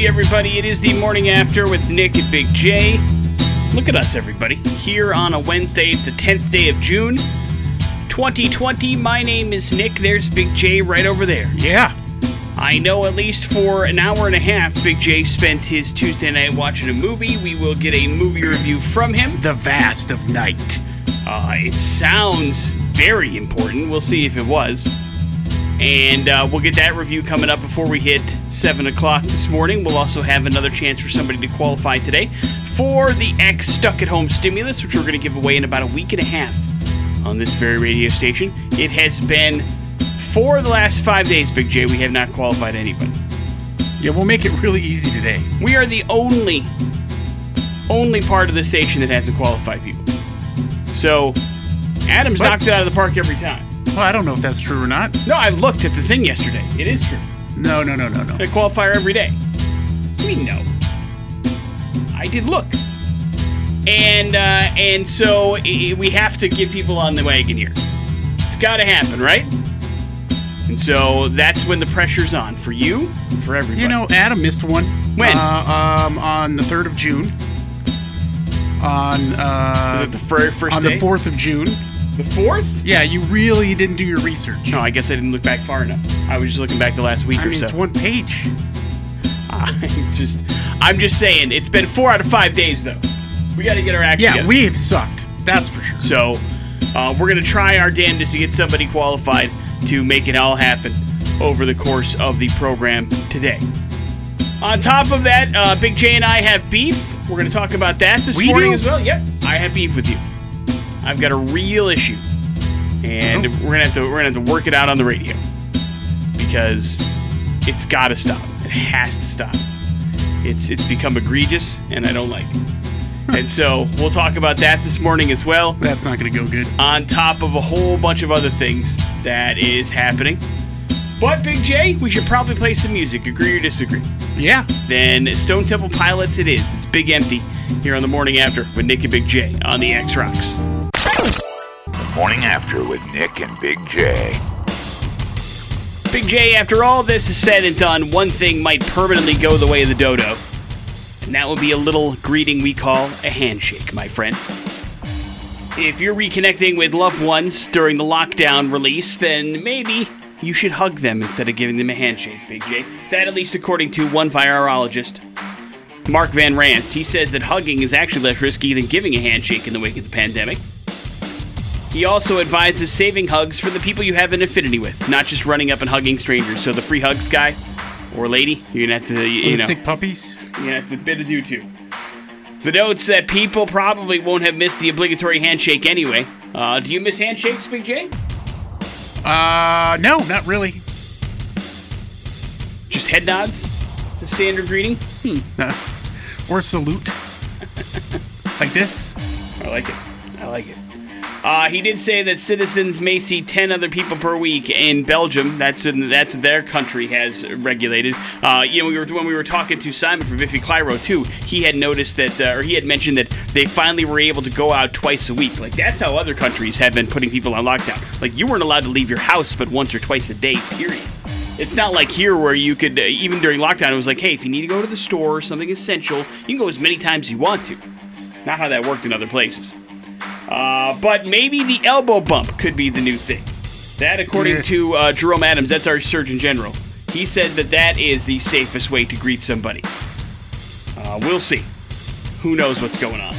you, everybody. It is the morning after with Nick and Big J. Look at us, everybody. Here on a Wednesday, it's the 10th day of June, 2020. My name is Nick. There's Big J right over there. Yeah. I know at least for an hour and a half, Big J spent his Tuesday night watching a movie. We will get a movie review from him. The vast of night. Uh, it sounds very important. We'll see if it was. And uh, we'll get that review coming up before we hit 7 o'clock this morning. We'll also have another chance for somebody to qualify today for the X Stuck at Home stimulus, which we're going to give away in about a week and a half on this very radio station. It has been for the last five days, Big J, we have not qualified anybody. Yeah, we'll make it really easy today. We are the only, only part of the station that hasn't qualified people. So, Adam's What? knocked it out of the park every time. Well, I don't know if that's true or not. No, I looked at the thing yesterday. It is true. No, no, no, no, no. A qualifier every day. We know. I did look. And uh, and so we have to get people on the wagon here. It's got to happen, right? And so that's when the pressure's on for you, for everybody. You know, Adam missed one. When? Uh, um, on the 3rd of June. On, uh, the fir- first on day? the 4th of June. The fourth? Yeah, you really didn't do your research. No, I guess I didn't look back far enough. I was just looking back the last week I or mean, so. it's one page. I'm just, I'm just saying, it's been four out of five days though. We got to get our act Yeah, together. we have sucked. That's for sure. So uh, we're gonna try our damnedest to get somebody qualified to make it all happen over the course of the program today. On top of that, uh, Big J and I have beef. We're gonna talk about that this We morning do? as well. Yep, I have beef with you. I've got a real issue, and Oh. we're gonna have to we're gonna have to work it out on the radio because it's got to stop. It has to stop. It's it's become egregious, and I don't like it. And so we'll talk about that this morning as well That's not going to go good. on top of a whole bunch of other things that is happening. But Big J, we should probably play some music. Agree or disagree? Yeah. Then Stone Temple Pilots it is. It's Big Empty here on the morning after with Nick and Big J on the X Rocks. Morning After with Nick and Big J. Big J, after all this is said and done, one thing might permanently go the way of the dodo. And that would be a little greeting we call a handshake, my friend. If you're reconnecting with loved ones during the lockdown release, then maybe you should hug them instead of giving them a handshake, Big J. That, at least according to one virologist, Marc Van Ranst. He says that hugging is actually less risky than giving a handshake in the wake of the pandemic. He also advises saving hugs for the people you have an affinity with, not just running up and hugging strangers. So the free hugs guy or lady, you're gonna have to, you The know, sick puppies. you're gonna have to bid adieu to. The notes that people probably won't have missed the obligatory handshake anyway. Uh, do you miss handshakes, Big J? Uh, no, not really. Just head nods? The standard greeting? Uh, or salute. like this. I like it. I like it. Uh, he did say that citizens may see 10 other people per week in Belgium. That's in, that's their country has regulated. Uh, you know, we were, when we were talking to Simon from Biffy Clyro too, he had noticed that, uh, or he had mentioned that they finally were able to go out twice a week. Like that's how other countries have been putting people on lockdown. Like you weren't allowed to leave your house but once or twice a day. Period. It's not like here where you could, uh, even during lockdown, it was like, hey, if you need to go to the store, or something essential, you can go as many times as you want to. Not how that worked in other places. Uh, but maybe the elbow bump could be the new thing. That, according to uh, Jerome Adams, that's our Surgeon General. He says that that is the safest way to greet somebody. Uh, we'll see. Who knows what's going on?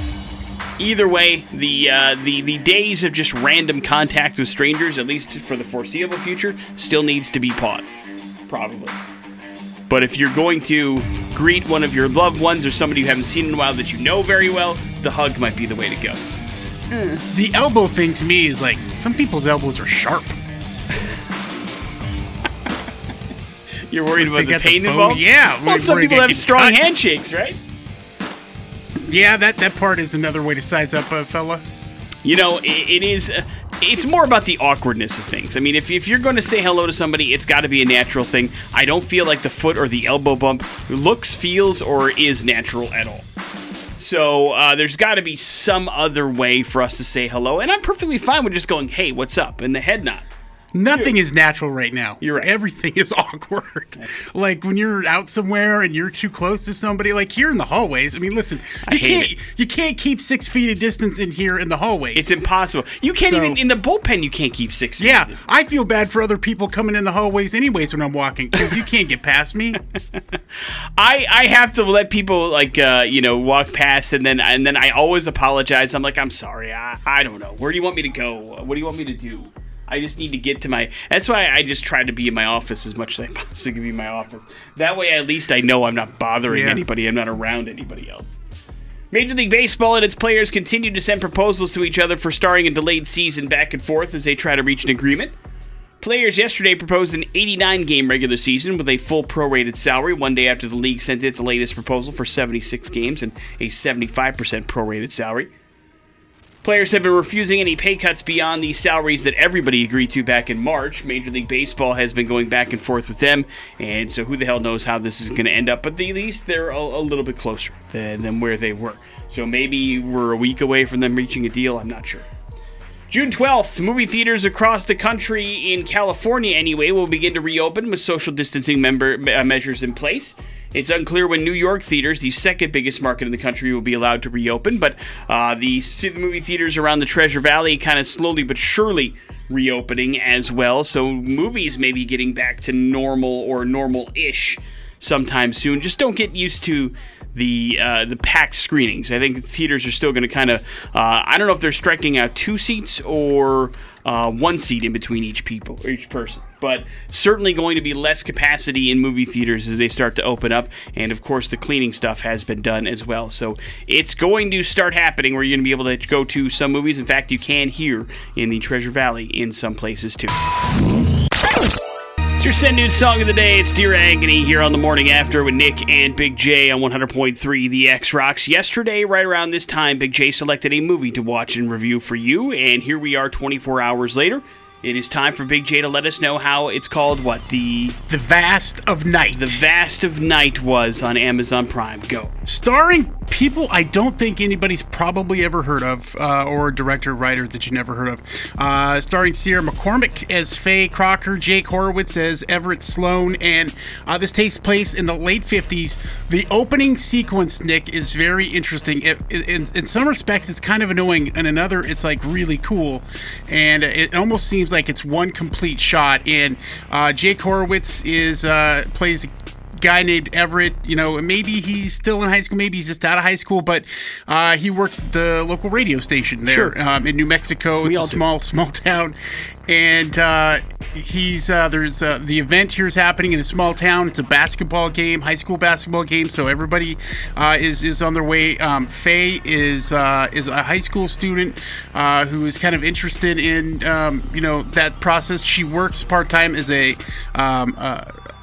Either way, the uh, the the days of just random contact with strangers, at least for the foreseeable future, still needs to be paused. Probably. But if you're going to greet one of your loved ones or somebody you haven't seen in a while that you know very well, the hug might be the way to go. The elbow thing to me is like some people's elbows are sharp. You're worried about the got the pain involved? yeah, Well, some people have strong cut. handshakes, right? Yeah, that that part is another way to size up a fella. You know, it, it is. Uh, it's more about the awkwardness of things. I mean, if, if you're going to say hello to somebody, it's got to be a natural thing. I don't feel like the foot or the elbow bump looks, feels, or is natural at all. So uh, there's got to be some other way for us to say hello, and I'm perfectly fine with just going, "Hey, what's up?" and the head nod. Nothing is natural right now. You're right. Everything is awkward. like when you're out somewhere and you're too close to somebody, like here in the hallways. I mean, listen, you can't it. you can't keep six feet of distance in here in the hallways. It's impossible. You can't So- even in the bullpen. You can't keep six. feet. yeah, I feel bad for other people coming in the hallways anyways when I'm walking because you can't get past me. I I have to let people like uh, you know walk past and then and then I always apologize. I'm like I'm sorry. I I don't know. Where do you want me to go? What do you want me to do? I just need to get to my. That's why I just try to be in my office as much as I possibly can be in my office. That way, at least I know I'm not bothering Yeah. anybody. I'm not around anybody else. Major League Baseball and its players continue to send proposals to each other for starring a delayed season back and forth as they try to reach an agreement. Players yesterday proposed an 89 game regular season with a full prorated salary one day after the league sent its latest proposal for 76 games and a 75% prorated salary. Players have been refusing any pay cuts beyond the salaries that everybody agreed to back in March. Major League Baseball has been going back and forth with them, and so who the hell knows how this is going to end up. But at least they're a, a little bit closer than, than where they were. So maybe we're a week away from them reaching a deal. I'm not sure. June 12th, movie theaters across the country, in California anyway, will begin to reopen with social distancing member, uh, measures in place. It's unclear when New York theaters, the second biggest market in the country, will be allowed to reopen, but uh, the, movie theaters around the Treasure Valley kind of slowly but surely reopening as well. So movies may be getting back to normal or normal ish sometime soon. Just don't get used to the uh, the packed screenings. I think theaters are still going to kind of. Uh, I don't know if they're striking out two seats or uh, one seat in between each people each person. But certainly going to be less capacity in movie theaters as they start to open up, and of course the cleaning stuff has been done as well. So it's going to start happening where you're going to be able to go to some movies. In fact, you can here in the Treasure Valley in some places too. It's your Send News song of the day. It's Dear Agony here on the morning after with Nick and Big J on 100.3 The X Rocks. Yesterday, right around this time, Big J selected a movie to watch and review for you, and here we are 24 hours later. It is time for Big J to let us know how it's called what the The Vast of Night. the Vast of Night was on Amazon Prime. Go. starring people I don't think anybody's probably ever heard of, uh, or a director, writer that you never heard of. Uh, starring Sierra McCormick as Faye Crocker, Jake Horowitz as Everett Sloan, and uh, this takes place in the late 50s. The opening sequence, Nick, is very interesting. It, it- in, in some respects, it's kind of annoying. In another, it's like really cool, and it almost seems like it's one complete shot. And uh, Jake Horowitz is uh, plays guy named Everett. You know, maybe he's still in high school, maybe he's just out of high school, but uh, he works at the local radio station there Sure. um, in New Mexico. It's all a do. small, small town, and uh, he's uh, there's uh, the event here is happening in a small town. It's a basketball game, high school basketball game. So everybody uh, is is on their way. Um, Faye is uh, is a high school student uh, who is kind of interested in um, you know that process. She works part time as a um,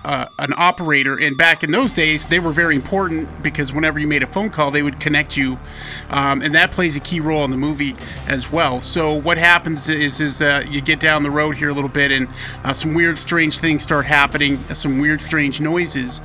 uh, an operator, and back in those days, they were very important because whenever you made a phone call, they would connect you, um, and that plays a key role in the movie as well. So what happens is, is uh, you get down the road here a little bit, and uh, some weird, strange things start happening, some weird, strange noises.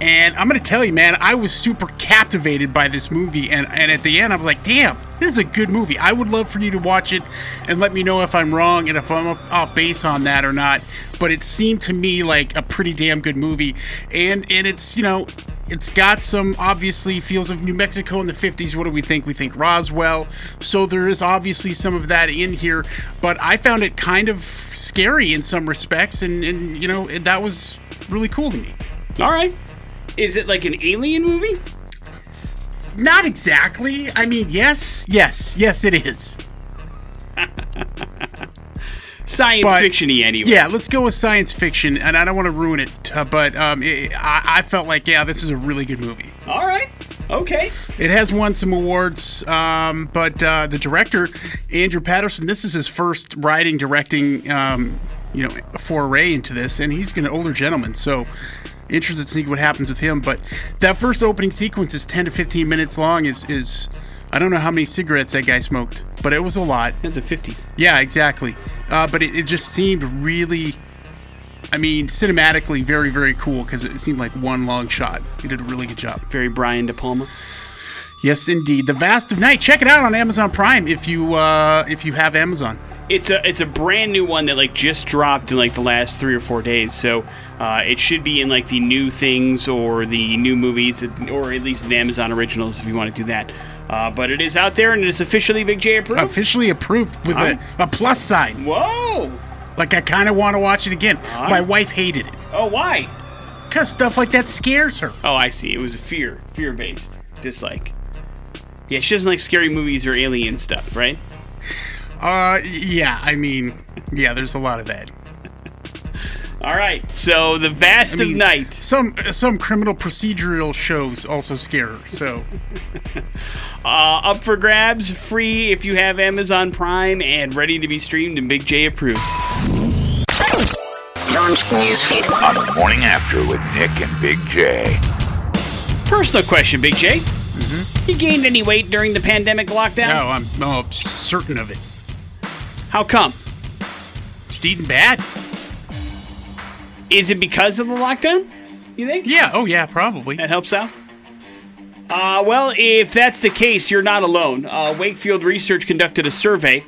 And I'm gonna tell you, man, I was super captivated by this movie, and, and at the end, I was like, "Damn, this is a good movie." I would love for you to watch it and let me know if I'm wrong and if I'm off base on that or not. But it seemed to me like a pretty damn good movie, and and it's you know it's got some obviously feels of New Mexico in the 50s. What do we think? We think Roswell. So there is obviously some of that in here, but I found it kind of scary in some respects, and and you know that was really cool to me. All right. Is it like an alien movie? Not exactly. I mean, yes, yes, yes, it is. Science But- fiction-y anyway. Yeah, let's go with science fiction, and I don't want to ruin it, uh, but um, it, I, I felt like, yeah, this is a really good movie. All right. Okay. It has won some awards, um, but uh, the director, Andrew Patterson, this is his first writing, directing, um, you know, foray into this, and he's an older gentleman, so interested to see what happens with him. But that first opening sequence is 10 to 15 minutes long. Is is I don't know how many cigarettes that guy smoked, but it was a lot. That's a 50s. Yeah, exactly. Uh, but it, it just seemed really, I mean, cinematically very, very cool because it seemed like one long shot. He did a really good job. Very Brian De Palma. Yes, indeed. The Vast of Night. Check it out on Amazon Prime if you uh, if you have Amazon. It's a it's a brand new one that like just dropped in like the last three or four days. So uh, it should be in like the new things or the new movies, or at least the Amazon Originals if you want to do that. Uh, but it is out there and it is officially Big J approved. Officially approved with a, a plus sign. Whoa! Like I kind of want to watch it again. Huh? My wife hated it Oh, why? because stuff like that scares her. Oh, I see. It was a fear, fear based dislike. Yeah, she doesn't like scary movies or alien stuff, right? Uh, yeah. I mean, yeah. There's a lot of that. All right. So the vast I mean, of night. Some some criminal procedural shows also scare her. So Uh, up for grabs, free if you have Amazon Prime, and ready to be streamed and Big J approved. Launch newsfeed. On the morning after with Nick and Big J. Personal question, Big J. You gained any weight during the pandemic lockdown? no, I'm oh, certain of it. How come? Just eating bad. Is it because of the lockdown? You think? Yeah. Oh yeah. Probably. That helps out. Uh, well, if that's the case, you're not alone. Uh, Wakefield Research conducted a survey,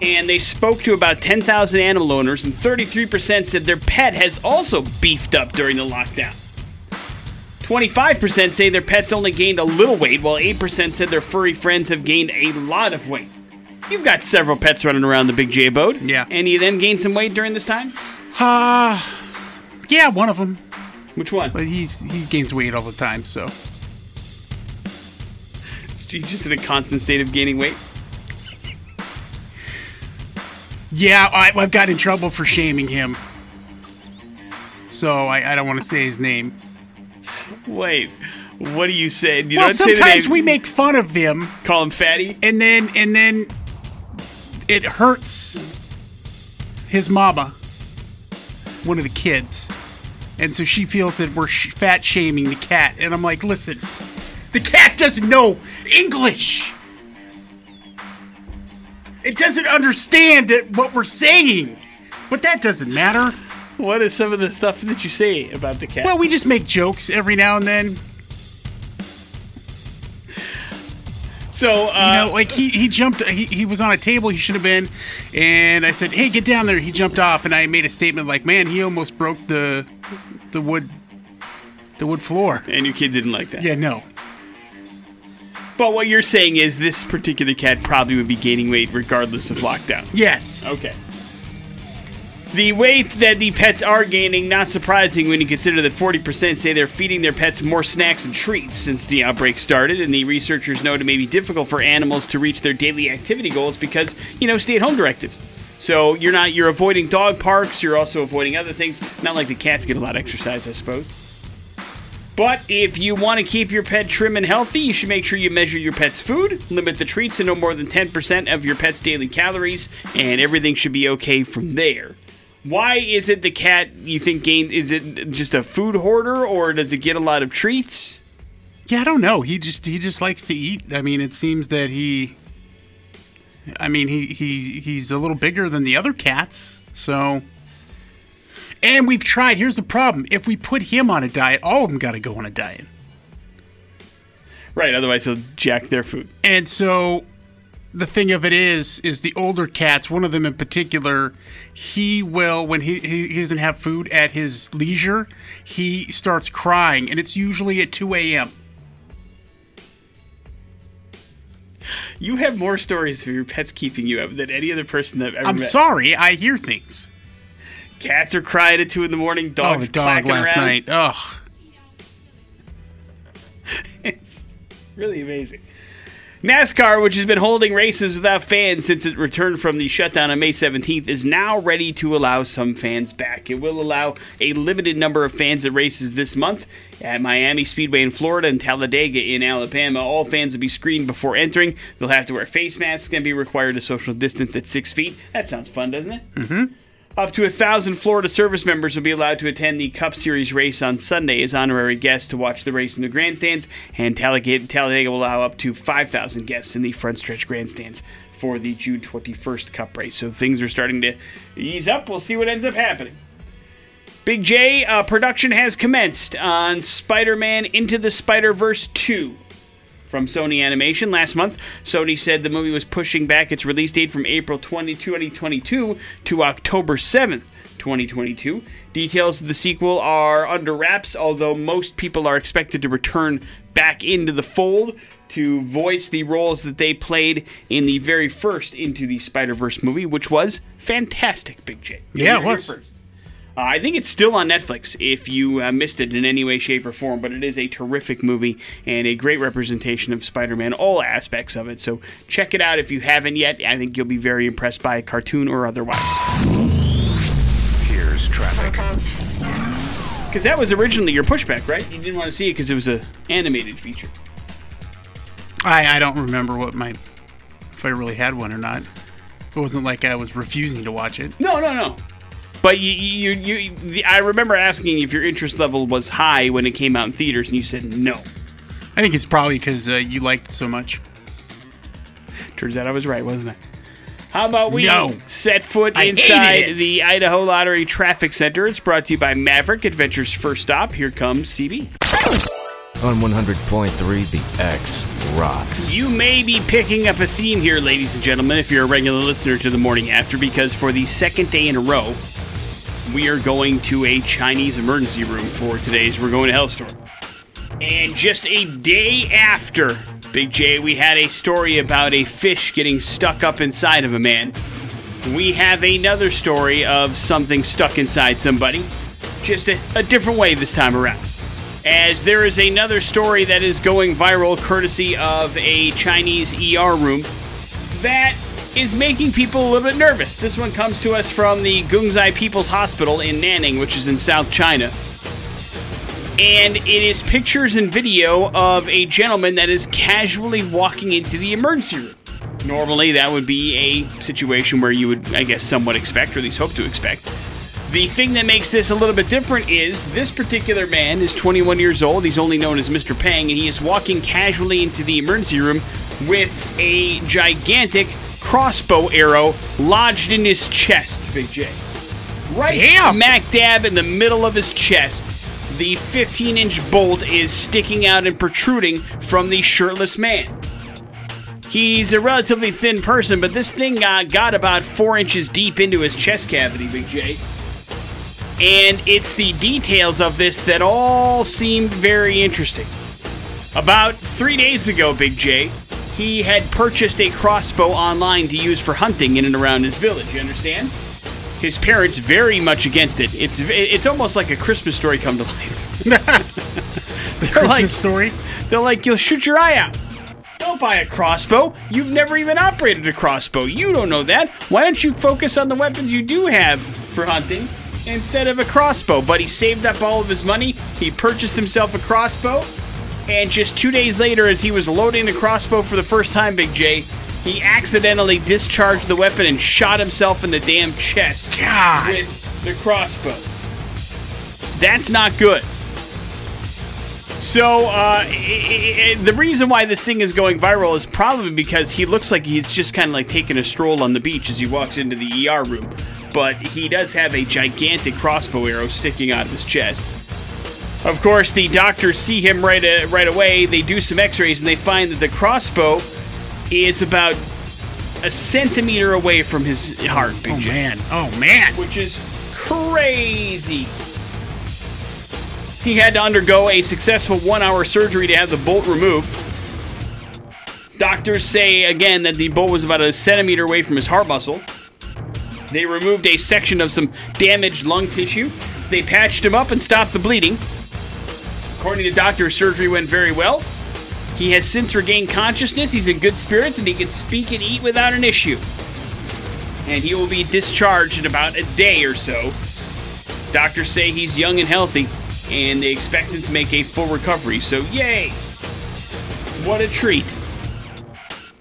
and they spoke to about 10,000 animal owners, and 33% said their pet has also beefed up during the lockdown. 25% say their pets only gained a little weight, while 8% said their furry friends have gained a lot of weight. You've got several pets running around the Big J abode. Yeah. Any of them gained some weight during this time? Uh, yeah. One of them. Which one? But he's he gains weight all the time. So He's just in a constant state of gaining weight. yeah, I, I've got in trouble for shaming him. So I, I don't want to say his name. Wait, what do you say? You well, sometimes we make fun of them. call him fatty. and then and then it hurts his mama, one of the kids, and so she feels that we're sh- fat shaming the cat. And I'm like, listen, the cat doesn't know English. It doesn't understand what we're saying. But that doesn't matter. What is some of the stuff that you say about the cat? Well, we just make jokes every now and then. so uh, You know, like he, he jumped, he, he was on a table he should have been, and I said, "Hey, get down there." He jumped off, and I made a statement like, "Man, he almost broke the the wood the wood floor." and your kid didn't like that. Yeah, no. But what you're saying is this particular cat probably would be gaining weight regardless of lockdown. Yes. Okay. The weight that the pets are gaining, not surprising when you consider that 40% say they're feeding their pets more snacks and treats since the outbreak started, and the researchers note it may be difficult for animals to reach their daily activity goals because, you know, stay at home directives. So you're not you're avoiding dog parks, you're also avoiding other things. Not like the cats get a lot of exercise, I suppose. But if you want to keep your pet trim and healthy, you should make sure you measure your pet's food, limit the treats to no more than 10% of your pet's daily calories, and everything should be okay from there. Why is it the cat you think gained? Is it just a food hoarder, or does it get a lot of treats? Yeah, I don't know. He just he just likes to eat. I mean, it seems that he. I mean, he he he's a little bigger than the other cats, so. And we've tried. Here's the problem: if we put him on a diet, all of them got to go on a diet. Right, otherwise he'll jack their food. And so the thing of it is is the older cats one of them in particular he will when he, he, doesn't have food at his leisure he starts crying and it's usually at 2 a.m You have more stories of your pets keeping you up than any other person that I've ever i'm met. sorry i hear things Cats are crying at two in the morning. oh Dogs the dog last around. night ugh it's Really amazing. NASCAR, which has been holding races without fans since it returned from the shutdown on May 17th, is now ready to allow some fans back. It will allow a limited number of fans at races this month. At Miami Speedway in Florida and Talladega in Alabama, all fans will be screened before entering. They'll have to wear face masks and be required to social distance at six feet. That sounds fun, doesn't it? Mm-hmm. Up to a thousand Florida service members will be allowed to attend the Cup Series race on Sunday as honorary guests to watch the race in the grandstands, and Talladega, will allow up to 5,000 guests in the front stretch grandstands for the June 21st Cup race. So things are starting to ease up. We'll see what ends up happening. Big J, uh, production has commenced on Spider Man Into the Spider Verse 2 from Sony Animation. Last month, Sony said the movie was pushing back its release date from April 20, 2022 to October 7th. 2022. Details of the sequel are under wraps, although most people are expected to return back into the fold to voice the roles that they played in the very first Into the Spider Verse movie, which was fantastic, Big J. Yeah, it was. first. Uh, I think it's still on Netflix if you uh, missed it in any way, shape, or form, but it is a terrific movie and a great representation of Spider Man, all aspects of it. So check it out if you haven't yet. I think you'll be very impressed by a cartoon or otherwise. Here's traffic. Because that was originally your pushback, right? You didn't want to see it because it was a animated feature. I, I don't remember what my if I really had one or not. It wasn't like I was refusing to watch it. No, no, no. But you, you, you, the, I remember asking if your interest level was high when it came out in theaters, and you said no. I think it's probably because uh, you liked it so much. Turns out I was right, wasn't I? How about we No. set foot I inside the Idaho Lottery Traffic Center? It's brought to you by Maverick, Adventure's first stop. Here comes CB. On 100.3, the X rocks. You may be picking up a theme here, ladies and gentlemen, if you're a regular listener to the morning after, because for the second day in a row, we are going to a Chinese emergency room for today's We're Going to Hell story. And just a day after Big J, we had a story about a fish getting stuck up inside of a man. We have another story of something stuck inside somebody, just a, a different way this time around. As there is another story that is going viral courtesy of a Chinese ER room that is making people a little bit nervous. This one comes to us from the Gungzai People's Hospital in Nanning, which is in South China. And it is pictures and video of a gentleman that is casually walking into the emergency room. Normally, that would be a situation where you would, I guess, somewhat expect, or at least hope to expect. The thing that makes this a little bit different is this particular man is 21 years old. He's only known as Mr. Pang, and he is walking casually into the emergency room with a gigantic crossbow arrow lodged in his chest, Big J. Right Damn. smack dab in the middle of his chest, the 15 inch bolt is sticking out and protruding from the shirtless man. He's a relatively thin person, but this thing uh, got about four inches deep into his chest cavity, Big J. And it's the details of this that all seemed very interesting. About three days ago, Big J, he had purchased a crossbow online to use for hunting in and around his village. You understand? His parents very much against it. It's it's almost like a Christmas story come to life. The They're Christmas like- story. They're like, you'll shoot your eye out. Don't buy a crossbow. You've never even operated a crossbow. You don't know that. Why don't you focus on the weapons you do have for hunting instead of a crossbow? But he saved up all of his money. He purchased himself a crossbow. And just two days later, as he was loading the crossbow for the first time, Big J, he accidentally discharged the weapon and shot himself in the damn chest God. with the crossbow. That's not good. So, uh, i- i- i- the reason why this thing is going viral is probably because he looks like he's just kind of like taking a stroll on the beach as he walks into the ER room. But he does have a gigantic crossbow arrow sticking out of his chest. Of course, the doctors see him right uh, right away. They do some X-rays and they find that the crossbow is about a centimeter away from his heart. Big Oh man. Oh man. which is crazy. He had to undergo a successful one hour surgery to have the bolt removed. Doctors say again that the bolt was about a centimeter away from his heart muscle. They removed a section of some damaged lung tissue. They patched him up and stopped the bleeding. According to doctors, surgery went very well. He has since regained consciousness. He's in good spirits and he can speak and eat without an issue and he will be discharged in about a day or so. Doctors say he's young and healthy, and they expect him to make a full recovery, so yay! What a treat.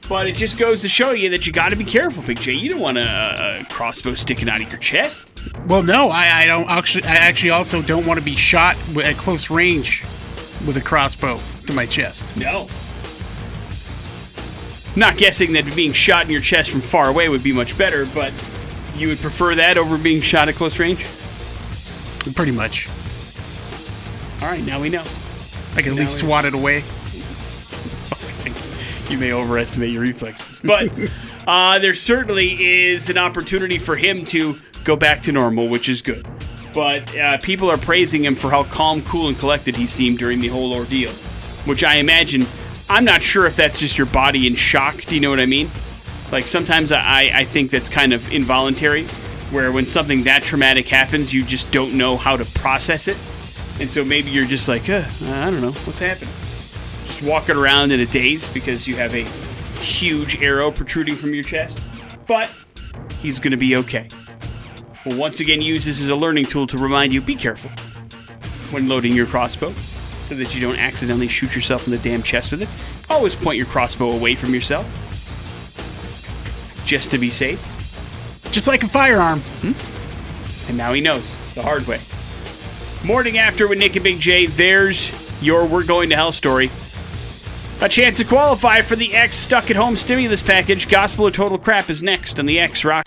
But it just goes to show you that you gotta be careful, Big J. You don't want a, a crossbow sticking out of your chest. Well, no, I, I don't actually. I actually also don't want to be shot at close range with a crossbow to my chest. No. Not guessing that being shot in your chest from far away would be much better, but you would prefer that over being shot at close range? Pretty much. All right, now we know. I can at least swat it away. You may overestimate your reflexes. But uh, there certainly is an opportunity for him to go back to normal, which is good. But uh, people are praising him for how calm, cool, and collected he seemed during the whole ordeal, which I imagine. I'm not sure if that's just your body in shock. Do you know what I mean? Like sometimes I, I think that's kind of involuntary, where when something that traumatic happens, you just don't know how to process it. And so maybe you're just like, uh, I don't know, what's happened? Just walking around in a daze because you have a huge arrow protruding from your chest. But he's going to be okay. We'll once again use this as a learning tool to remind you be careful when loading your crossbow so that you don't accidentally shoot yourself in the damn chest with it. Always point your crossbow away from yourself just to be safe. Just like a firearm. Hmm? And now he knows the hard way. Morning after with Nick and Big J, there's your We're Going to Hell story. A chance to qualify for the X Stuck at Home stimulus package. Gospel of Total Crap is next on the X Rock.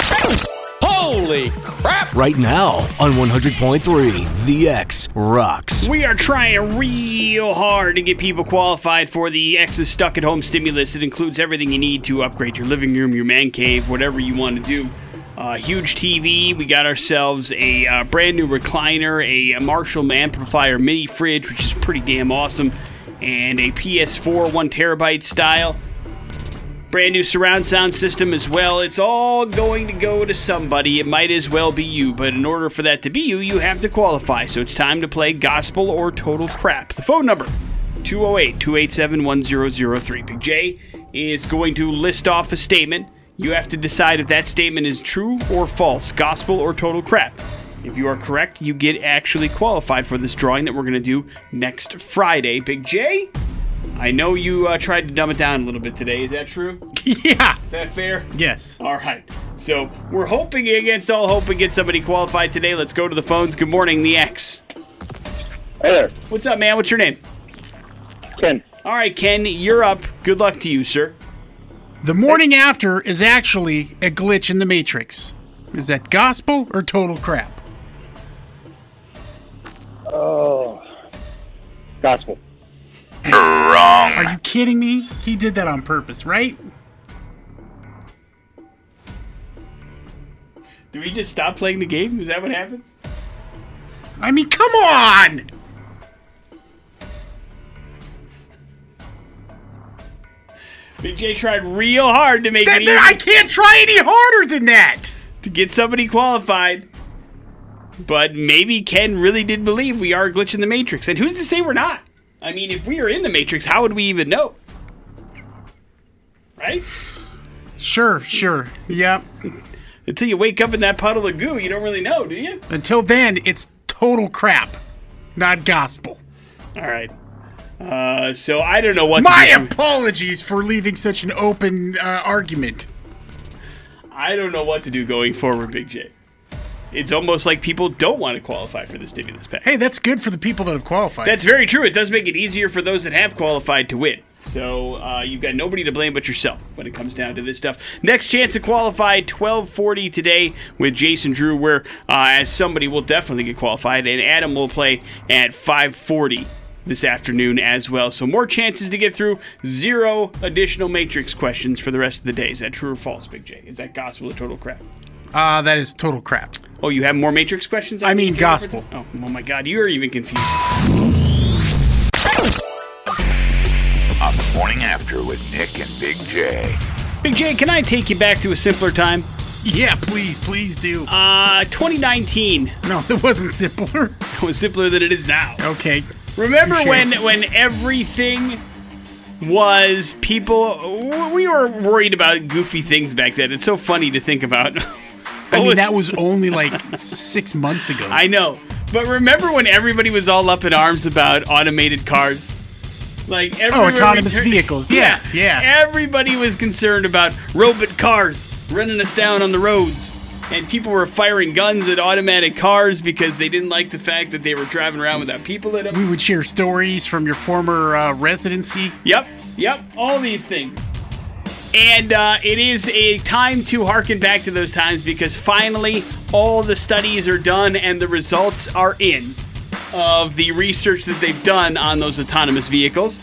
Holy crap! Right now on 100.3 The X Rocks. We are trying real hard to get people qualified for the X's Stuck at Home stimulus. It includes everything you need to upgrade your living room, your man cave, whatever you want to do. Uh, huge TV. We got ourselves a uh, brand new recliner, a Marshall amplifier mini fridge, which is pretty damn awesome, and a PS4 one terabyte style. Brand new surround sound system as well. It's all going to go to somebody. It might as well be you, but in order for that to be you, you have to qualify. So it's time to play gospel or total crap. The phone number 208 287 1003. Big J is going to list off a statement. You have to decide if that statement is true or false, gospel or total crap. If you are correct, you get actually qualified for this drawing that we're going to do next Friday. Big J, I know you uh, tried to dumb it down a little bit today. Is that true? yeah. Is that fair? Yes. All right. So we're hoping against all hope and get somebody qualified today. Let's go to the phones. Good morning, the X. Hey there, What's up, man? What's your name? Ken. All right, Ken, you're up. Good luck to you, sir. The morning after is actually a glitch in the Matrix. Is that gospel or total crap? Oh, gospel. Are you kidding me? He did that on purpose, right? Do we just stop playing the game? Is that what happens? I mean, come on! Big J tried real hard to make That, it that- I can't try any harder than that! to get somebody qualified. But maybe Ken really did believe we are a glitch in the Matrix. And who's to say we're not? I mean, if we are in the Matrix, how would we even know? Right? Sure, sure. Yep. Until you wake up in that puddle of goo, you don't really know, do you? Until then, it's total crap, not gospel. All right. Uh, so I don't know what My to do. My apologies for leaving such an open uh, argument. I don't know what to do going forward, Big J. It's almost like people don't want to qualify for the stimulus package. Hey, that's good for the people that have qualified. That's very true. It does make it easier for those that have qualified to win. So uh, you've got nobody to blame but yourself when it comes down to this stuff. Next chance to qualify, 1240 today with Jason Drew, where uh, as somebody will definitely get qualified, and Adam will play at 540 this afternoon as well. So more chances to get through, zero additional matrix questions for the rest of the day. Is that true or false, Big J? Is that gospel or total crap? uh, that is total crap. Oh, you have more matrix questions? I mean gospel. Oh, oh my God, you're even confused. On the morning after with Nick and Big J. Big J, can I take you back to a simpler time? Yeah, please, please do. Uh, 2019 no, it wasn't simpler. It was simpler than it is now. Okay. Remember Touche. when when everything was people? We were worried about goofy things back then. It's so funny to think about. I mean, that was only like six months ago. I know, but remember when everybody was all up in arms about automated cars? Like Oh, autonomous turned- vehicles. Yeah, yeah. Everybody was concerned about robot cars running us down on the roads. And people were firing guns at automatic cars because they didn't like the fact that they were driving around without people in them. we would share stories from your former uh, residency. Yep, yep, all these things. And uh, it is a time to harken back to those times because finally all the studies are done and the results are in of the research that they've done on those autonomous vehicles.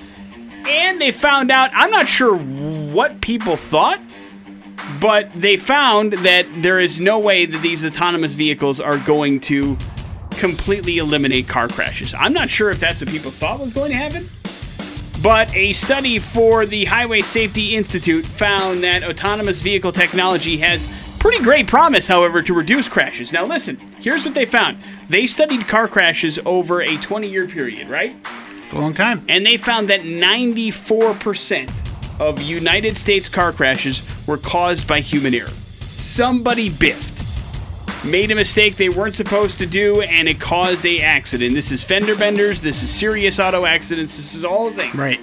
And they found out, I'm not sure what people thought, but they found that there is no way that these autonomous vehicles are going to completely eliminate car crashes. I'm not sure if that's what people thought was going to happen. But a study for the Highway Safety Institute found that autonomous vehicle technology has pretty great promise, however, to reduce crashes. Now, listen, here's what they found they studied car crashes over a 20 year period, right? It's a long time. And they found that 94% of United States car crashes were caused by human error. Somebody biffed made a mistake they weren't supposed to do and it caused a accident. This is fender benders, this is serious auto accidents, this is all the thing. Right.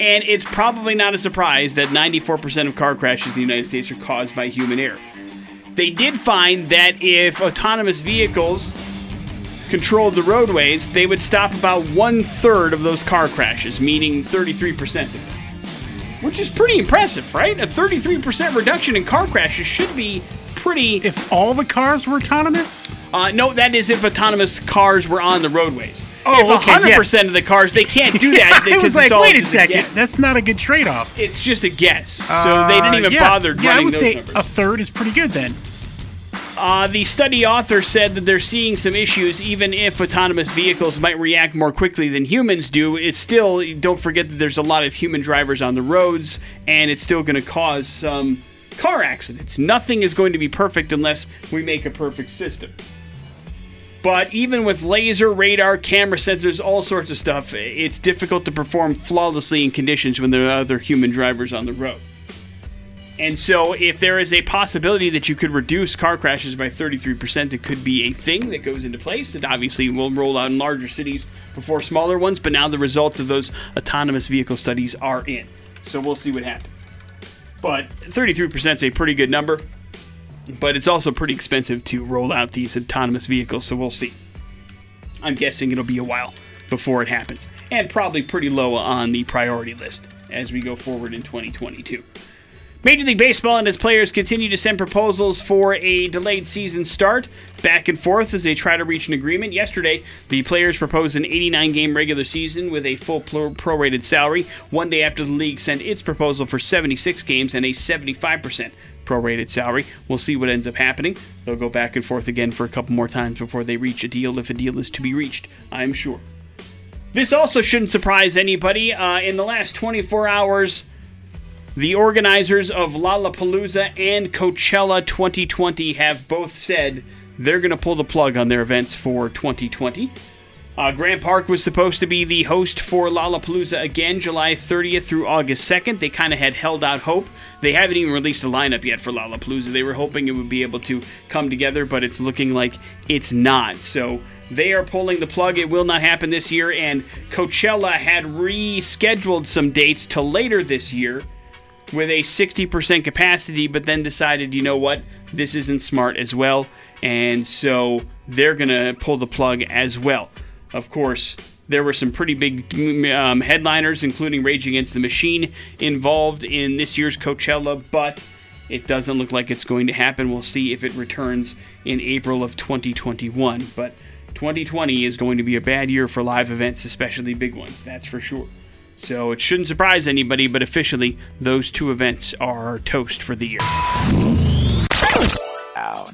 And it's probably not a surprise that 94% of car crashes in the United States are caused by human error. They did find that if autonomous vehicles controlled the roadways, they would stop about one third of those car crashes, meaning 33% of them. Which is pretty impressive, right? A 33% reduction in car crashes should be pretty. If all the cars were autonomous? Uh, no, that is if autonomous cars were on the roadways. Oh, if okay, 100% yes. of the cars, they can't do that I was like, wait a second. guess. That's not a good trade off. It's just a guess. So they didn't even yeah, bother Yeah, I would those say numbers. a third is pretty good then. Uh, the study author said that they're seeing some issues, even if autonomous vehicles might react more quickly than humans do. It's still, don't forget that there's a lot of human drivers on the roads, and it's still going to cause some car accidents. Nothing is going to be perfect unless we make a perfect system. But even with laser, radar, camera sensors, all sorts of stuff, it's difficult to perform flawlessly in conditions when there are other human drivers on the road. And so, if there is a possibility that you could reduce car crashes by 33%, it could be a thing that goes into place. It obviously will roll out in larger cities before smaller ones, but now the results of those autonomous vehicle studies are in. So, we'll see what happens. But 33% is a pretty good number, but it's also pretty expensive to roll out these autonomous vehicles, so we'll see. I'm guessing it'll be a while before it happens, and probably pretty low on the priority list as we go forward in 2022. Major League Baseball and its players continue to send proposals for a delayed season start back and forth as they try to reach an agreement. Yesterday, the players proposed an 89 game regular season with a full prorated salary. One day after the league sent its proposal for 76 games and a 75% prorated salary. We'll see what ends up happening. They'll go back and forth again for a couple more times before they reach a deal, if a deal is to be reached, I'm sure. This also shouldn't surprise anybody. Uh, in the last 24 hours, the organizers of Lollapalooza and Coachella 2020 have both said they're going to pull the plug on their events for 2020. Uh, Grant Park was supposed to be the host for Lollapalooza again, July 30th through August 2nd. They kind of had held out hope. They haven't even released a lineup yet for Lollapalooza. They were hoping it would be able to come together, but it's looking like it's not. So they are pulling the plug. It will not happen this year, and Coachella had rescheduled some dates to later this year with a 60% capacity, but then decided, you know what, this isn't smart as well. And so they're going to pull the plug as well. Of course, there were some pretty big um, headliners, including Rage Against the Machine, involved in this year's Coachella, but it doesn't look like it's going to happen. We'll see if it returns in April of 2021. But 2020 is going to be a bad year for live events, especially big ones, that's for sure. So it shouldn't surprise anybody, but officially, those two events are toast for the year. Down.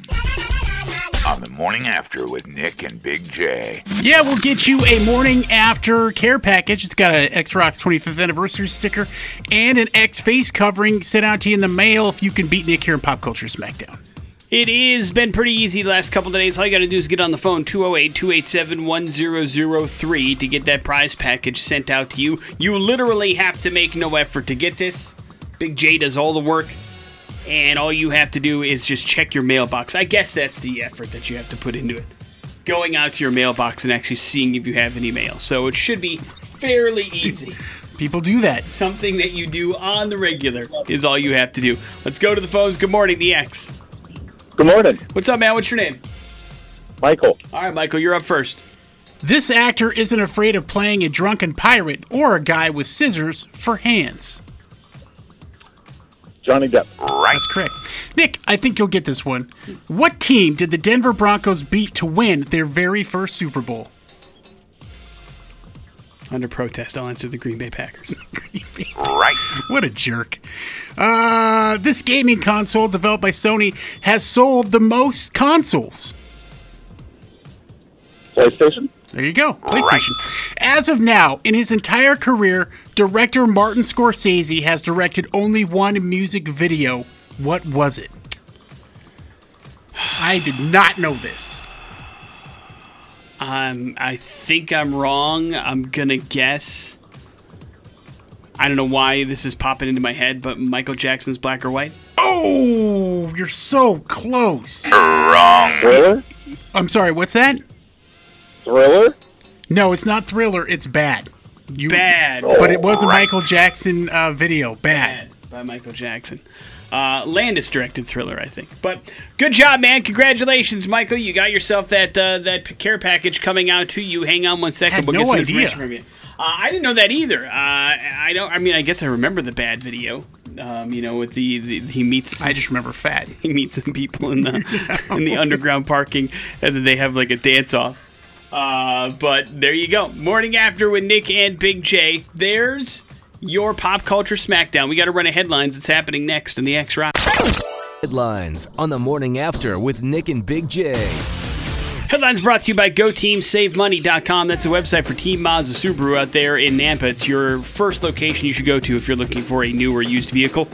On the morning after with Nick and Big J. Yeah, we'll get you a morning after care package. It's got an X Rocks 25th anniversary sticker and an X face covering sent out to you in the mail if you can beat Nick here in Pop Culture Smackdown. It has been pretty easy the last couple of days. All you got to do is get on the phone 208 287 1003 to get that prize package sent out to you. You literally have to make no effort to get this. Big J does all the work, and all you have to do is just check your mailbox. I guess that's the effort that you have to put into it. Going out to your mailbox and actually seeing if you have any mail. So it should be fairly easy. People do that. Something that you do on the regular is all you have to do. Let's go to the phones. Good morning, the X. Good morning, What's up, man? What's your name? Michael. All right, Michael, you're up first. This actor isn't afraid of playing a drunken pirate or a guy with scissors for hands. Johnny Depp. Right. That's correct. Nick, I think you'll get this one. What team did the Denver Broncos beat to win their very first Super Bowl? Under protest, I'll answer the Green Bay Packers. Right. What a jerk. Uh, this gaming console developed by Sony has sold the most consoles. PlayStation? There you go. PlayStation. As of now, in his entire career, director Martin Scorsese has directed only one music video. What was it? I did not know this. Um, I think I'm wrong. I'm gonna guess. I don't know why this is popping into my head, but Michael Jackson's Black or White. Oh, you're so close. Wrong. Thriller? I'm sorry, what's that? Thriller? No, it's not Thriller, it's Bad. You, Bad. But it was a Michael Jackson uh, video. Bad. Bad by Michael Jackson. Uh, Landis directed Thriller, I think. But good job, man! Congratulations, Michael. You got yourself that uh, that care package coming out to you. Hang on one second. We'll no get some idea. information from you. Uh, I didn't know that either. Uh, I don't. I mean, I guess I remember the bad video. Um, you know, with the, the he meets I just remember Fat. he meets some people in the in the underground parking, and then they have like a dance off. Uh, but there you go. Morning after with Nick and Big J. There's your pop culture smackdown. We got to run a headlines. It's happening next in the X Rock. Headlines on the morning after with Nick and Big J. Headlines brought to you by GoTeamSaveMoney.com. That's a website for Team Mazda Subaru out there in Nampa. It's your first location you should go to if you're looking for a new or used vehicle.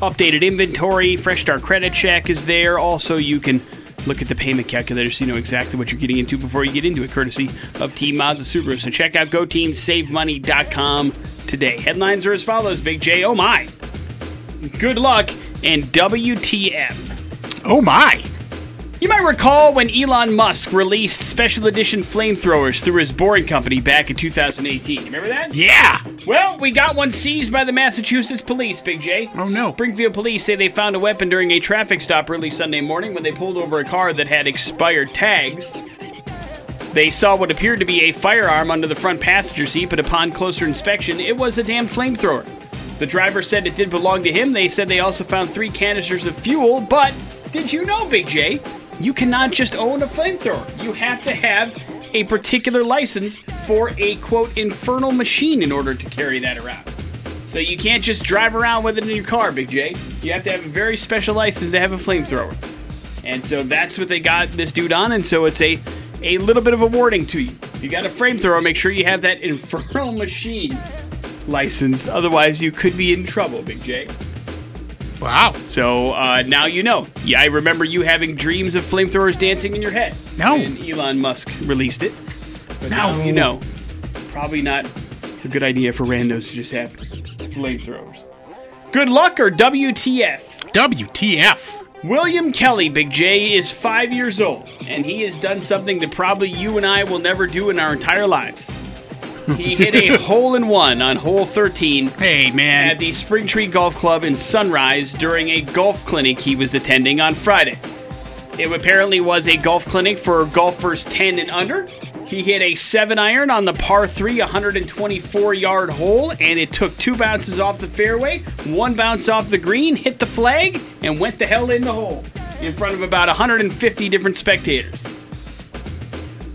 Updated inventory, Fresh Start Credit Check is there. Also, you can look at the payment calculator so you know exactly what you're getting into before you get into it, courtesy of Team Mazda Subaru. So check out GoTeamSaveMoney.com today. Headlines are as follows, Big J. Oh my. Good luck and WTF. Oh my! You might recall when Elon Musk released special edition flamethrowers through his Boring Company back in 2018. Remember that? Yeah! Well, we got one seized by the Massachusetts police, Big J. Oh, no. Springfield police say they found a weapon during a traffic stop early Sunday morning when they pulled over a car that had expired tags. They saw what appeared to be a firearm under the front passenger seat, but upon closer inspection, it was a damn flamethrower. The driver said it did belong to him. They said they also found three canisters of fuel, but did you know, Big J? You cannot just own a flamethrower. You have to have a particular license for a quote infernal machine in order to carry that around. So you can't just drive around with it in your car, Big J. You have to have a very special license to have a flamethrower. And so that's what they got this dude on, and so it's a a little bit of a warning to you. If you got a flamethrower, make sure you have that infernal machine license. Otherwise, you could be in trouble, Big J. Wow. So uh, now you know. Yeah, I remember you having dreams of flamethrowers dancing in your head. No. When Elon Musk released it. But now you know. Probably not a good idea for randos to just have flamethrowers. Good luck or WTF? WTF. William Kelly, Big J, is five years old, and he has done something that probably you and I will never do in our entire lives. He hit a hole in one on hole 13 Hey, man. at the Springtree Golf Club in Sunrise during a golf clinic he was attending on Friday. It apparently was a golf clinic for golfers 10 and under. He hit a 7 iron on the par 3 124 yard hole, and it took two bounces off the fairway, one bounce off the green, hit the flag, and went the hell in the hole in front of about 150 different spectators.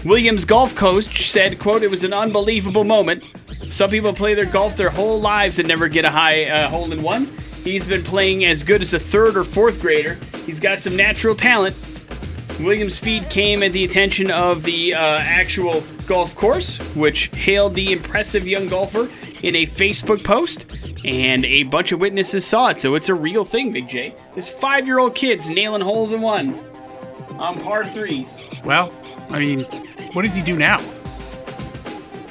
Williams golf coach said, quote, it was an unbelievable moment. Some people play their golf their whole lives and never get a high uh, hole in one. He's been playing as good as a third or fourth grader. He's got some natural talent. Williams' feed came at the attention of the uh, actual golf course, which hailed the impressive young golfer in a Facebook post, and a bunch of witnesses saw it, so it's a real thing, Big J. This five year old kid's nailing holes in ones on par threes. Well, I mean, what does he do now?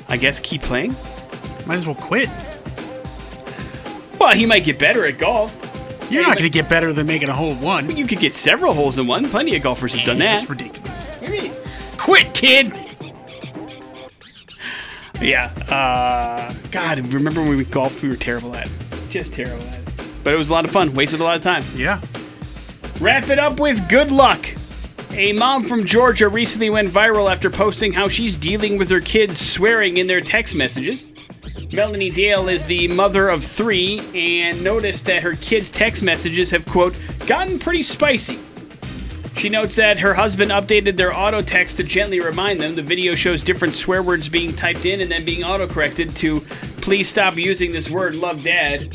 I guess keep playing? Might as well quit. Well, he might get better at golf. You're Yeah, not going to get better than making a hole in one. You could get several holes in one. Plenty of golfers have done that. That's ridiculous. What do you mean? Quit, kid. Yeah. Uh, God, remember when we golfed? We were terrible at it. Just terrible at it. But it was a lot of fun. Wasted a lot of time. Yeah. Wrap it up with good luck. A mom from Georgia recently went viral after posting how she's dealing with her kids swearing in their text messages. Melanie Dale is the mother of three and noticed that her kids' text messages have, quote, gotten pretty spicy. She notes that her husband updated their auto text to gently remind them. The video shows different swear words being typed in and then being auto corrected to please stop using this word love dad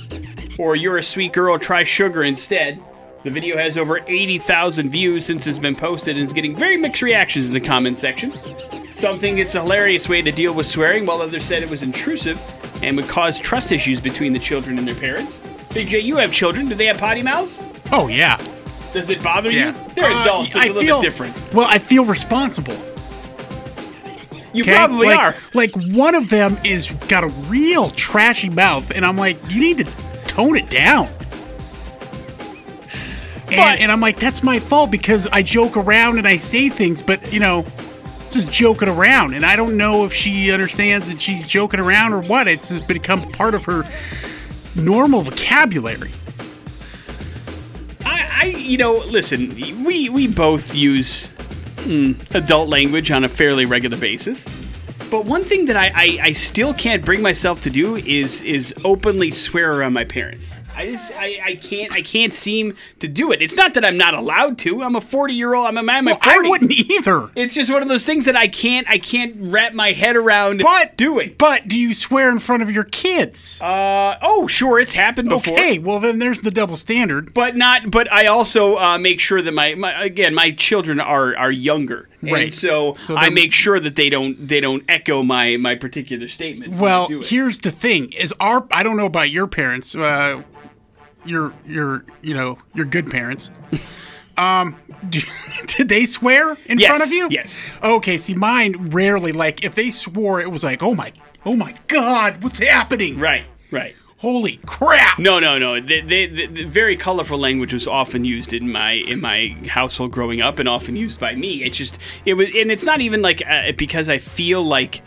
or you're a sweet girl try sugar instead. The video has over 80,000 views since it's been posted and is getting very mixed reactions in the comment section. Some think it's a hilarious way to deal with swearing, while others said it was intrusive and would cause trust issues between the children and their parents. Big J, you have children. Do they have potty mouths? Oh yeah. Does it bother Yeah. you? They're Uh, adults. It's a I little feel- bit different. Well, I feel responsible. You Okay? probably like, are. Like one of them is got a real trashy mouth, and I'm like, you need to tone it down. But- And, and I'm like, that's my fault because I joke around and I say things, but you know, just joking around, and I don't know if she understands that she's joking around or what. It's become part of her normal vocabulary. I, I, you know, listen, we we both use mm, adult language on a fairly regular basis. But one thing that I, I, I still can't bring myself to do is is openly swear around my parents. I just I, I can't I can't seem to do it. It's not that I'm not allowed to. I'm a 40 year old. I'm a man. I'm I wouldn't either. It's just one of those things that I can't I can't wrap my head around But doing. But do you swear in front of your kids? Uh, oh, sure, it's happened before. okay, well then there's the double standard. but not but i also uh, make sure that my, my again my children are are younger and Right. so, So i make sure that they don't they don't echo my my particular statements Well, do it. here's the thing: is our I don't know about your parents, uh, your your you know your good parents. Um, did they swear in Yes, front of you? yes. Okay. See, mine rarely. Like if they swore, it was like, oh my, oh my God, what's happening? right right Holy crap! no no no. The, the, the, the very colorful language was often used in my in my household growing up and often used by me. It's just it was and it's not even like uh, because i feel like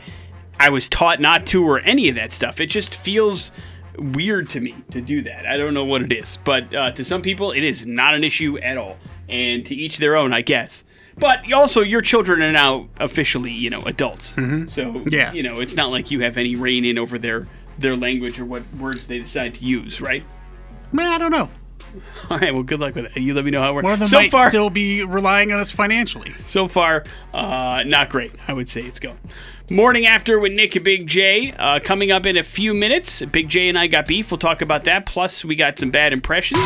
i was taught not to or any of that stuff. It just feels weird to me to do that. I don't know what it is but uh, to some people it is not an issue at all. And to each their own i guess. But also your children are now officially you know adults. So Mm-hmm. Yeah. you know it's not like you have any reign in over their their language or what words they decide to use right? Man, I don't know. all right well good luck with it. You let me know how it works. One of them so might far still be relying on us financially. so far uh, not great i would say it's going morning after with nick and big j uh, coming up in a few minutes. Big j and i got beef. We'll talk about that. Plus we got some bad impressions.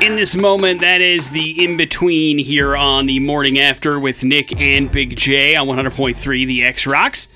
In this moment, that is the in between here on the morning after with Nick and Big J on 100.3 The X Rocks.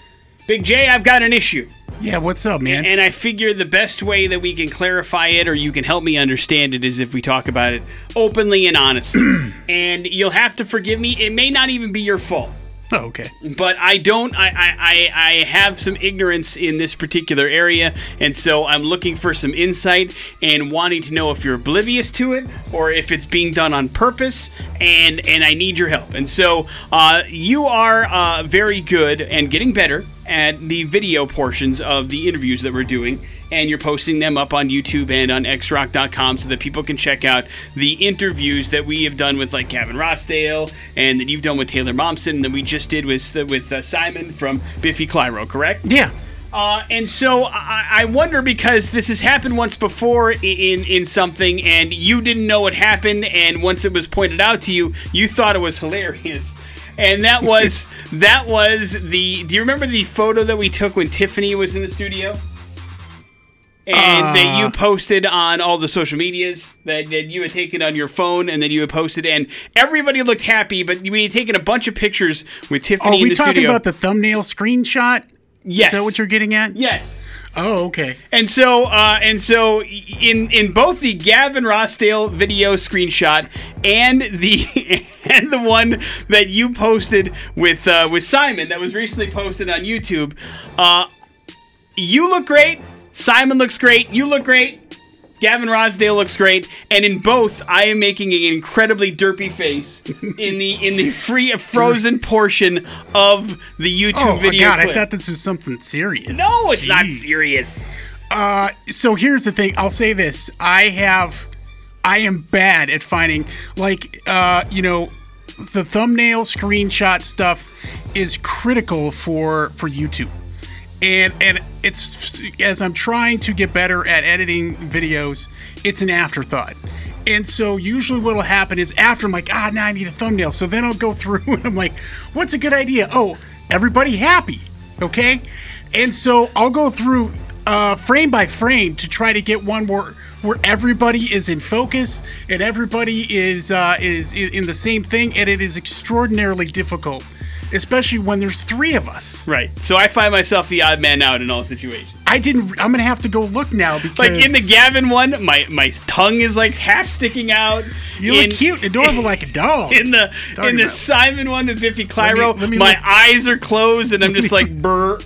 Big J, I've got an issue. Yeah, what's up, man? And I figure the best way that we can clarify it or you can help me understand it is if we talk about it openly and honestly. and you'll have to forgive me, it may not even be your fault. oh, okay. But I don't. I, I, I, have some ignorance in this particular area, and so I'm looking for some insight and wanting to know if you're oblivious to it or if it's being done on purpose. And and I need your help. And so uh, you are uh, very good and getting better at the video portions of the interviews that we're doing. And you're posting them up on YouTube and on xrock.com so that people can check out the interviews that we have done with like Gavin Rossdale and that you've done with Taylor Momsen and that we just did with with uh, Simon from Biffy Clyro, correct? Yeah. Uh, and so I, I wonder because this has happened once before in in something, and you didn't know what happened, and once it was pointed out to you, you thought it was hilarious. And that was that was the. Do you remember the photo that we took when Tiffany was in the studio? And that you posted on all the social medias that, that you had taken on your phone, and then you had posted, and everybody looked happy. But we had taken a bunch of pictures with Tiffany Are we talking studio. about the thumbnail screenshot? yes, Is that what you're getting at? yes. Oh, okay. And so, uh, and so, in in both the Gavin Rossdale video screenshot and the and the one that you posted with uh, with Simon that was recently posted on YouTube, uh, you look great. Simon looks great. You look great. Gavin Rossdale looks great, and in both, I am making an incredibly derpy face in the in the free frozen portion of the YouTube Oh, video God, clip. I thought this was something serious. no, it's not serious. Uh, so here's the thing. I'll say this. I have, I am bad at finding, like, uh, you know, the thumbnail screenshot stuff is critical for for YouTube. And and it's as I'm trying to get better at editing videos, it's an afterthought. And so usually what'll happen is after I'm like, ah, now I need a thumbnail. So then I'll go through and I'm like, what's a good idea? Oh, everybody happy. Okay, and so I'll go through uh, frame by frame to try to get one where where everybody is in focus and everybody is uh, is in, in the same thing, and it is extraordinarily difficult, especially when there's three of us. Right. So I find myself the odd man out in all situations. I didn't. I'm gonna have to go look now because Like in the Gavin one, my my tongue is like half sticking out. you in, look cute, and adorable like a dog. In the Talking in the about- Simon one with Biffy Clyro, let me my look. eyes are closed and I'm just like brr.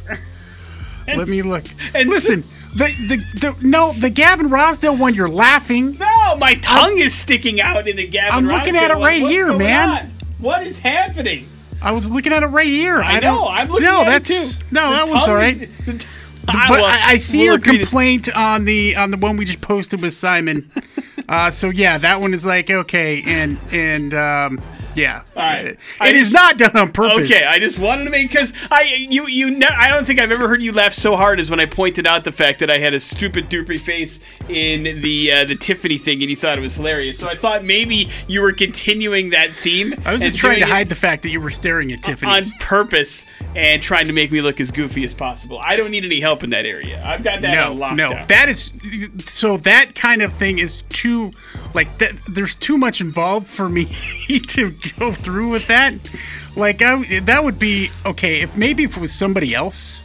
And Let me look. and Listen, the, the the no, the Gavin Rossdale one. You're laughing. No, my tongue is sticking out in the Gavin. I'm looking at it right What's here, man. on? What is happening? I was looking at it right here. I, don't, know. I'm looking no, at that's, it too. No, The that one's all is- the But I, I see we'll your complaint on the on the one we just posted with Simon. uh, so yeah, that one is like okay, and and um, yeah, All right. It I is just- not done on purpose. Okay, I just wanted to make because I you you ne- I don't think I've ever heard you laugh so hard as when I pointed out the fact that I had a stupid doopy face in the uh, the Tiffany thing and you thought it was hilarious. So I thought maybe you were continuing that theme. I was just trying to hide the fact that you were staring at Tiffany on Tiffany's. purpose and trying to make me look as goofy as possible. I don't need any help in that area. I've got that no, lockdown. no, that is so that kind of thing is too like that. There's too much involved for me to go through with that. Like I, that would be okay if maybe if it was somebody else,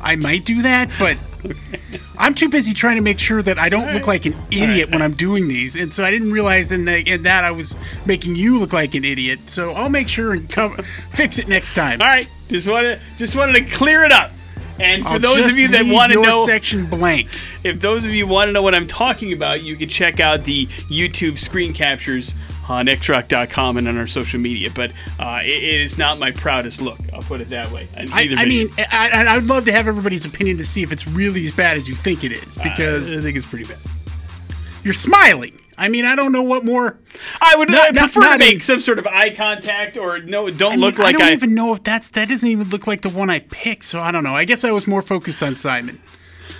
I might do that, but. I'm too busy trying to make sure that I don't look like an idiot when I'm doing these, and so I didn't realize in, the, in that I was making you look like an idiot. So I'll make sure and come fix it next time. All right, just wanted just wanted to clear it up. And for I'll those of you that want to know, section blank. if those of you want to know what I'm talking about, you can check out the YouTube screen captures on xrock.com and on our social media. But uh, it, it is not my proudest look. I'll put it that way. I, I mean, I, I- I'd love to have everybody's opinion to see if it's really as bad as you think it is, because I think it's pretty bad. you're smiling. I mean, I don't know what more. I would Not- I prefer not to make in- some sort of eye contact or no, don't I, mean, look like I don't even know if that's that doesn't even look like the one I picked. So I don't know. I guess I was more focused on Simon.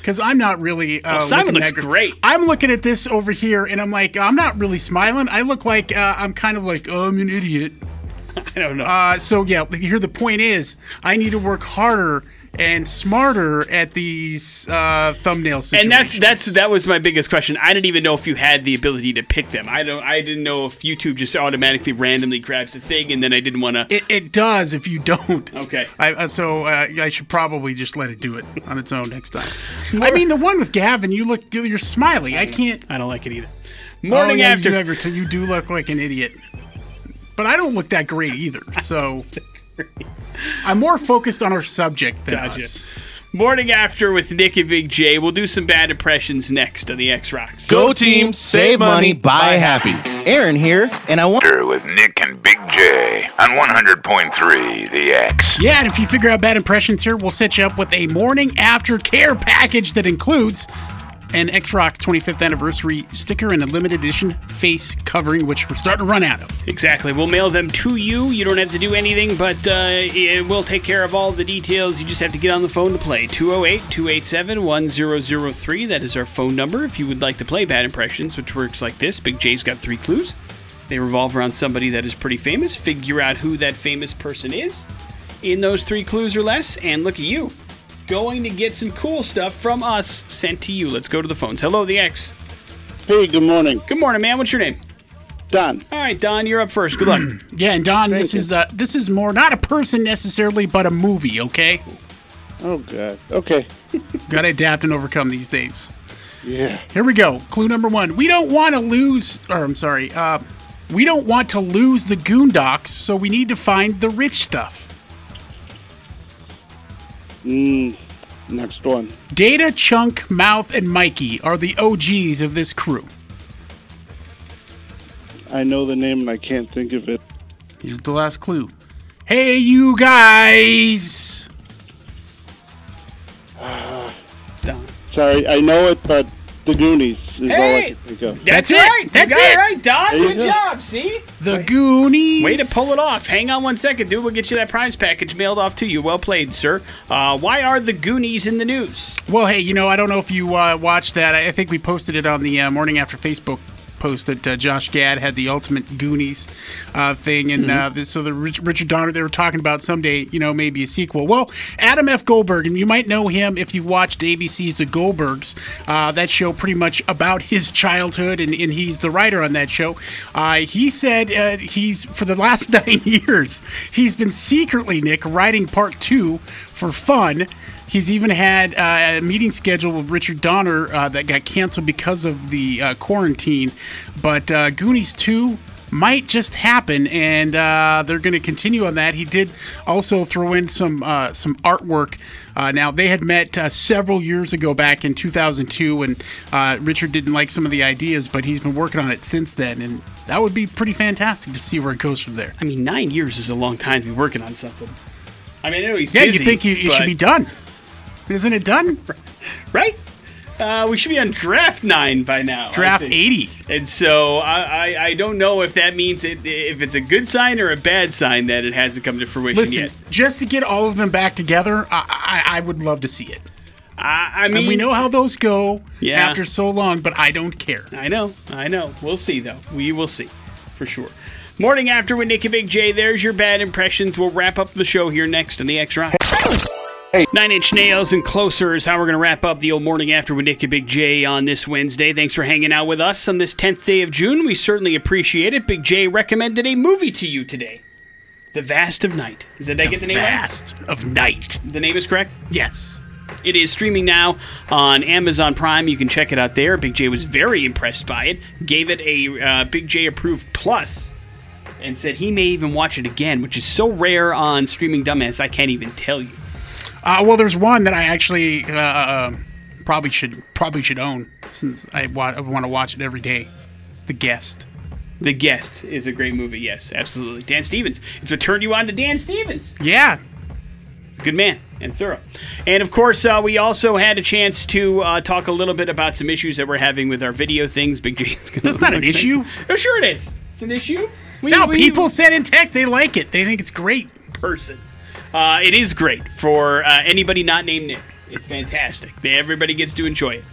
Because I'm not really. Uh, Oh, Simon looks great. I'm looking at this over here, and I'm like, I'm not really smiling. I look like uh, I'm kind of like, oh, I'm an idiot. I don't know. Uh, so yeah, here the point is, I need to work harder and smarter at these uh, thumbnail situations. and that's that's that was my biggest question. I didn't even know if you had the ability to pick them. I don't. I didn't know if YouTube just automatically randomly grabs the thing, and then I didn't want to. It, it does if you don't. Okay. I, uh, so uh, I should probably just let it do it on its own next time. I mean, the one with Gavin, you look, you're smiling. I can't. I don't like it either. Oh, Morning yeah, after. You, your t- you do look like an idiot, but I don't look that great either. So I'm more focused on our subject than Gotcha. us. Morning after with Nick and Big J. We'll do some bad impressions next on the X Rocks. Go team, save money, buy happy. Aaron here, and I want. With Nick and Big J on 100.3 The X. Yeah, and if you figure out bad impressions here, we'll set you up with a morning after care package that includes an X Rocks 25th anniversary sticker and a limited edition face covering, which we're starting to run out of. Exactly. We'll mail them to you. You don't have to do anything, but uh, it will take care of all the details. You just have to get on the phone to play. 208 287 1003. That is our phone number if you would like to play Bad Impressions, which works like this Big J's got three clues. They revolve around somebody that is pretty famous. Figure out who that famous person is in those three clues or less, and look at you. Going to get some cool stuff from us sent to you. Let's go to the phones. Hello, the X. Hey, good morning. Good morning, man. What's your name? Don. All right, Don, you're up first. Good luck. Yeah, and Don, this you. is uh, this is more not a person necessarily, but a movie. Okay, Oh, God. Okay. got to adapt and overcome these days. Yeah. Here we go. Clue number one: We don't want to lose, or I'm sorry, uh, we don't want to lose the Goondocks, so we need to find the rich stuff. Mm, next one. Data, Chunk, Mouth, and Mikey are the OGs of this crew. I know the name and I can't think of it. Here's the last clue. Hey, you guys! Sorry, I know it, but the Goonies is all I Hey! can think of. That's, That's it. right. You got it. right, Don. Good go. job. See? The Goonies. Way to pull it off. Hang on one second, dude. We'll get you that prize package mailed off to you. Well played, sir. Uh, why are the Goonies in the news? Well, hey, you know, I don't know if you uh, watched that. I I think we posted it on the uh, Morning After Facebook post that uh, Josh Gad had the ultimate Goonies uh, thing, and uh, this, so the Rich, Richard Donner they were talking about someday, you know, maybe a sequel. Well, Adam F. Goldberg, and you might know him if you've watched ABC's The Goldbergs. Uh, that show pretty much about his childhood, and, and he's the writer on that show. Uh, he said uh, he's for the last nine years he's been secretly Nick writing part two for fun. He's even had uh, a meeting scheduled with Richard Donner uh, that got canceled because of the uh, quarantine. But uh, Goonies 2 might just happen, and uh, they're going to continue on that. He did also throw in some uh, some artwork. Uh, now they had met uh, several years ago, back in 2002, and uh, Richard didn't like some of the ideas, but he's been working on it since then, and that would be pretty fantastic to see where it goes from there. I mean, nine years is a long time to be working on something. I mean, I know he's Yeah, busy, you think you, it should be done? Isn't it done? right? Uh, we should be on draft nine by now. Draft 80. And so I, I, I don't know if that means it, if it's a good sign or a bad sign that it hasn't come to fruition Listen, yet. just to get all of them back together, I, I, I would love to see it. I, I mean, And we know how those go Yeah. after so long, but I don't care. I know, I know. We'll see though. We will see for sure. Morning after with Nick and Big J. There's your bad impressions. We'll wrap up the show here next on the X Rock. Nine Inch Nails and Closer is how we're going to wrap up the old morning after with Nick and Big J on this Wednesday. Thanks for hanging out with us on this 10th day of June. We certainly appreciate it. Big J recommended a movie to you today The Vast of Night. Is that did I get the name right? Fast of night. The name is correct? Yes. It is streaming now on Amazon Prime. You can check it out there. Big J was very impressed by it. Gave it a uh, Big J approved plus, and said he may even watch it again, which is so rare on streaming dumbass. I can't even tell you. Uh, well, there's one that I actually uh, uh, probably should probably should own since I, wa- I want to watch it every day. The Guest. The Guest is a great movie. Yes, absolutely. Dan Stevens. It's what turned you on to Dan Stevens. Yeah. good man and thorough. And of course, uh, we also had a chance to uh, talk a little bit about some issues that we're having with our video things. Big gonna That's not an issue. Oh, sure it is. It's an issue. We, Now we- people send in text they like it. They think it's great. person. Uh, it is great for uh, anybody not named Nick. It's fantastic. Everybody gets to enjoy it.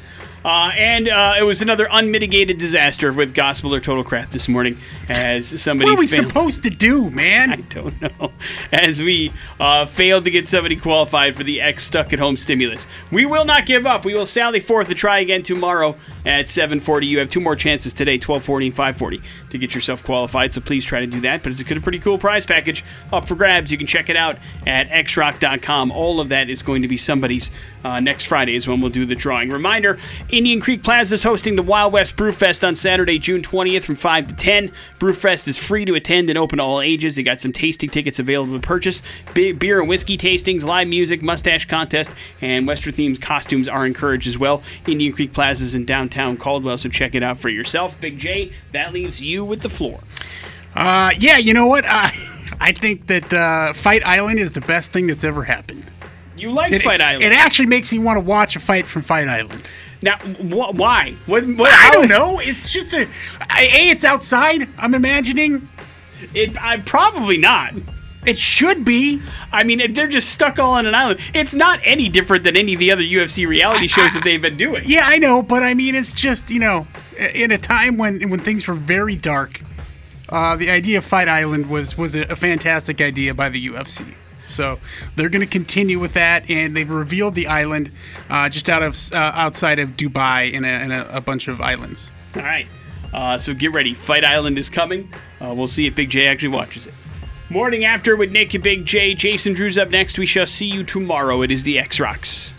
Uh, and uh, it was another unmitigated disaster with gospel or total crap this morning, as somebody. What are we failed- supposed to do, man? I don't know. As we uh, failed to get somebody qualified for the X stuck at home stimulus. We will not give up. We will sally forth to try again tomorrow at 7:40. You have two more chances today, 12:40 and 5:40, to get yourself qualified. So please try to do that. But it's a pretty cool prize package up for grabs. You can check it out at xrock.com. All of that is going to be somebody's uh, next Friday is when we'll do the drawing. Reminder: Indian Creek Plaza is hosting the Wild West Brewfest on Saturday, June 20th from 5 to 10. Brewfest is free to attend and open to all ages. They got some tasting tickets available to purchase. Be- beer and whiskey tastings, live music, mustache contest, and Western themed costumes are encouraged as well. Indian Creek Plaza is in downtown Caldwell, so check it out for yourself. Big J, that leaves you with the floor. Uh, yeah, you know what? I I think that uh, Fight Island is the best thing that's ever happened. You like It, Fight Island. it actually makes me want to watch a fight from Fight Island. now, wh- why? What, what, I don't know. It's just a. I- A, it's outside. I'm imagining. It, I, probably not. It should be. I mean, if they're just stuck all on an island. It's not any different than any of the other UFC reality shows that they've been doing. Yeah, I know, but I mean, it's just you know, in a time when when things were very dark, uh, the idea of Fight Island was was a, a fantastic idea by the UFC. So they're going to continue with that, and they've revealed the island uh, just out of uh, outside of Dubai in, a, in a, a bunch of islands. All right. Uh, so get ready. Fight Island is coming. Uh, we'll see if Big J actually watches it. Morning after with Nick and Big J. Jason Drew's up next. We shall see you tomorrow. It is the X Rocks.